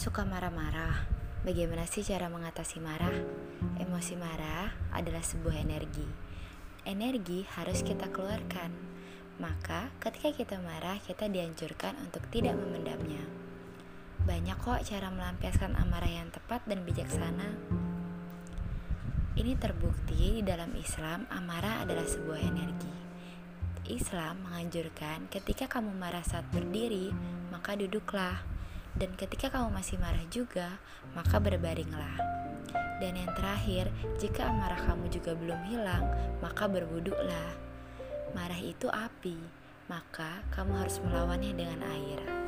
Suka marah-marah. Bagaimana sih cara mengatasi marah? Emosi marah adalah sebuah energi. Energi harus kita keluarkan. Maka, ketika kita marah, kita dianjurkan untuk tidak memendamnya. Banyak kok cara melampiaskan amarah yang tepat dan bijaksana. Ini terbukti di dalam Islam, amarah adalah sebuah energi. Islam menganjurkan ketika kamu marah saat berdiri, maka duduklah. Dan ketika kamu masih marah juga, maka berbaringlah. Dan yang terakhir, jika amarah kamu juga belum hilang, maka berwuduklah. Marah itu api, maka kamu harus melawannya dengan air.